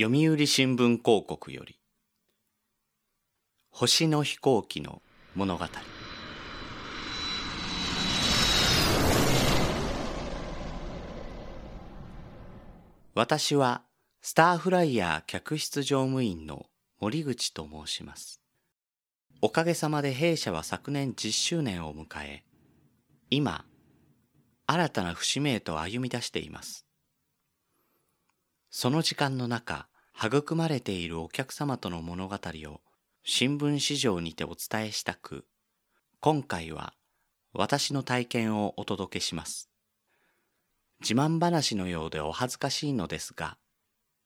読売新聞広告より星の飛行機の物語。私はスターフライヤー客室乗務員の森口と申します。おかげさまで弊社は昨年10周年を迎え今新たな節目へと歩み出しています。その時間の中、育まれているお客様との物語を新聞市場にてお伝えしたく、今回は私の体験をお届けします。自慢話のようでお恥ずかしいのですが、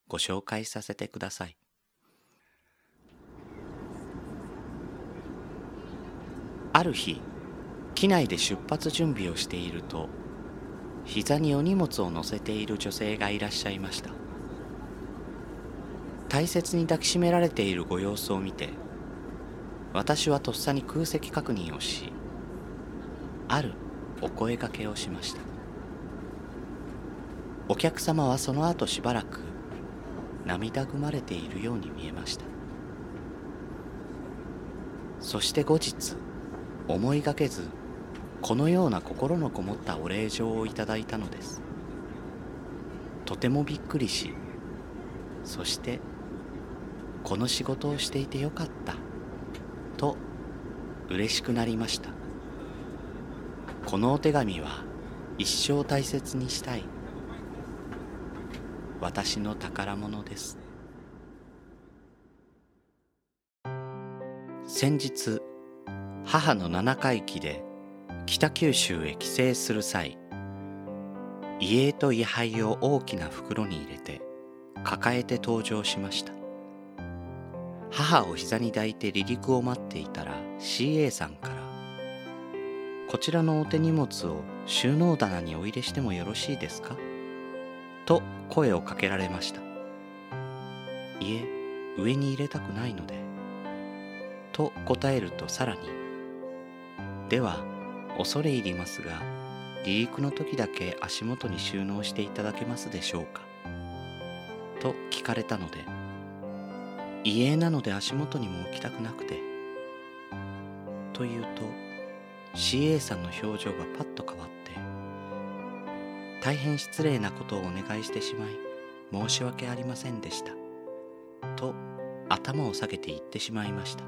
ご紹介させてください。ある日、機内で出発準備をしていると、膝にお荷物を乗せている女性がいらっしゃいました。大切に抱きしめられているご様子を見て私はとっさに空席確認をしあるお声がけをしました。お客様はその後しばらく涙ぐまれているように見えました。そして後日思いがけずこのような心のこもったお礼状をいただいたのです。とてもびっくりしそしてこの仕事をしていてよかった。と嬉しくなりました。このお手紙は一生大切にしたい。私の宝物です。先日母の七回忌で北九州へ帰省する際遺影と位牌を大きな袋に入れて抱えて登場しました。母を膝に抱いて離陸を待っていたら CA さんから「こちらのお手荷物を収納棚にお入れしてもよろしいですか?」と声をかけられましたいえ上に入れたくないのでと答えるとさらにでは恐れ入りますが離陸の時だけ足元に収納していただけますでしょうか？と聞かれたので遺影なので足元にも置きたくなくて。というと CA さんの表情がパッと変わって大変失礼なことをお願いしてしまい申し訳ありませんでした。と頭を下げて言ってしまいました。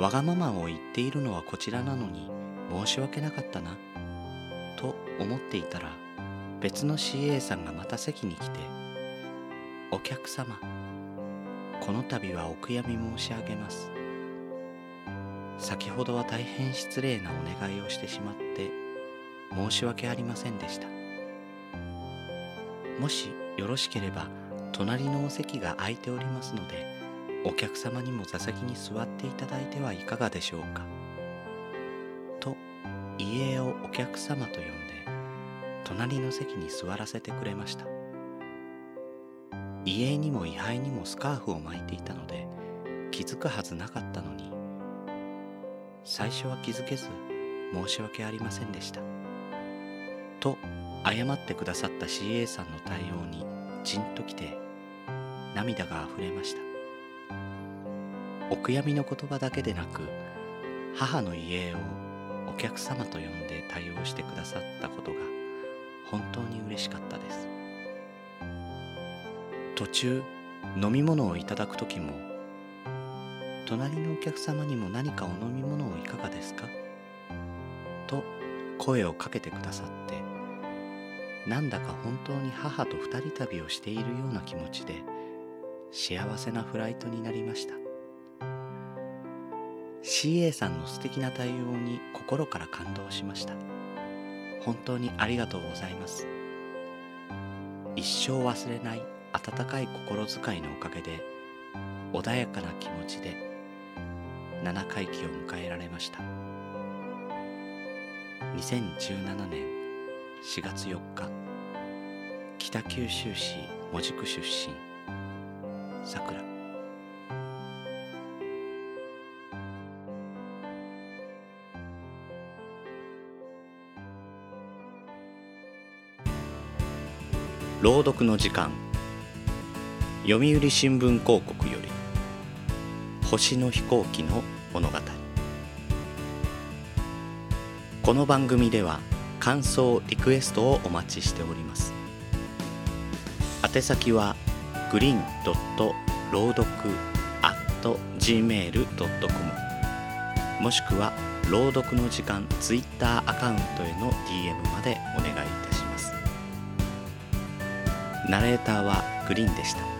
わがままを言っているのはこちらなのに申し訳なかったな。と思っていたら別の CA さんがまた席に来てお客様この度はお悔やみ申し上げます。先ほどは大変失礼なお願いをしてしまって申し訳ありませんでした。もしよろしければ隣のお席が空いておりますのでお客様にも座席に座っていただいてはいかがでしょうか。と遺影をお客様と呼んで隣の席に座らせてくれました。遺影にも位牌にもスカーフを巻いていたので気づくはずなかったのに最初は気づけず申し訳ありませんでした。と謝ってくださった CA さんの対応にじんときて涙があふれました。お悔やみの言葉だけでなく母の遺影をお客様と呼んで対応してくださったことが本当に嬉しかったです。途中飲み物をいただく時も隣のお客様にも何かお飲み物をいかがですか？と声をかけてくださってなんだか本当に母と二人旅をしているような気持ちで幸せなフライトになりました。CA さんの素敵な対応に心から感動しました。本当にありがとうございます。一生忘れない温かい心遣いのおかげで穏やかな気持ちで七回忌を迎えられました。2017年4月4日北九州市門司区出身さくら。朗読の時間読売新聞広告より星の飛行機の物語。この番組では感想リクエストをお待ちしております。宛先はグリーンドット朗読 at gmail.com もしくは朗読の時間ツイッターアカウントへの DM までお願いいたします。ナレーターはグリーンでした。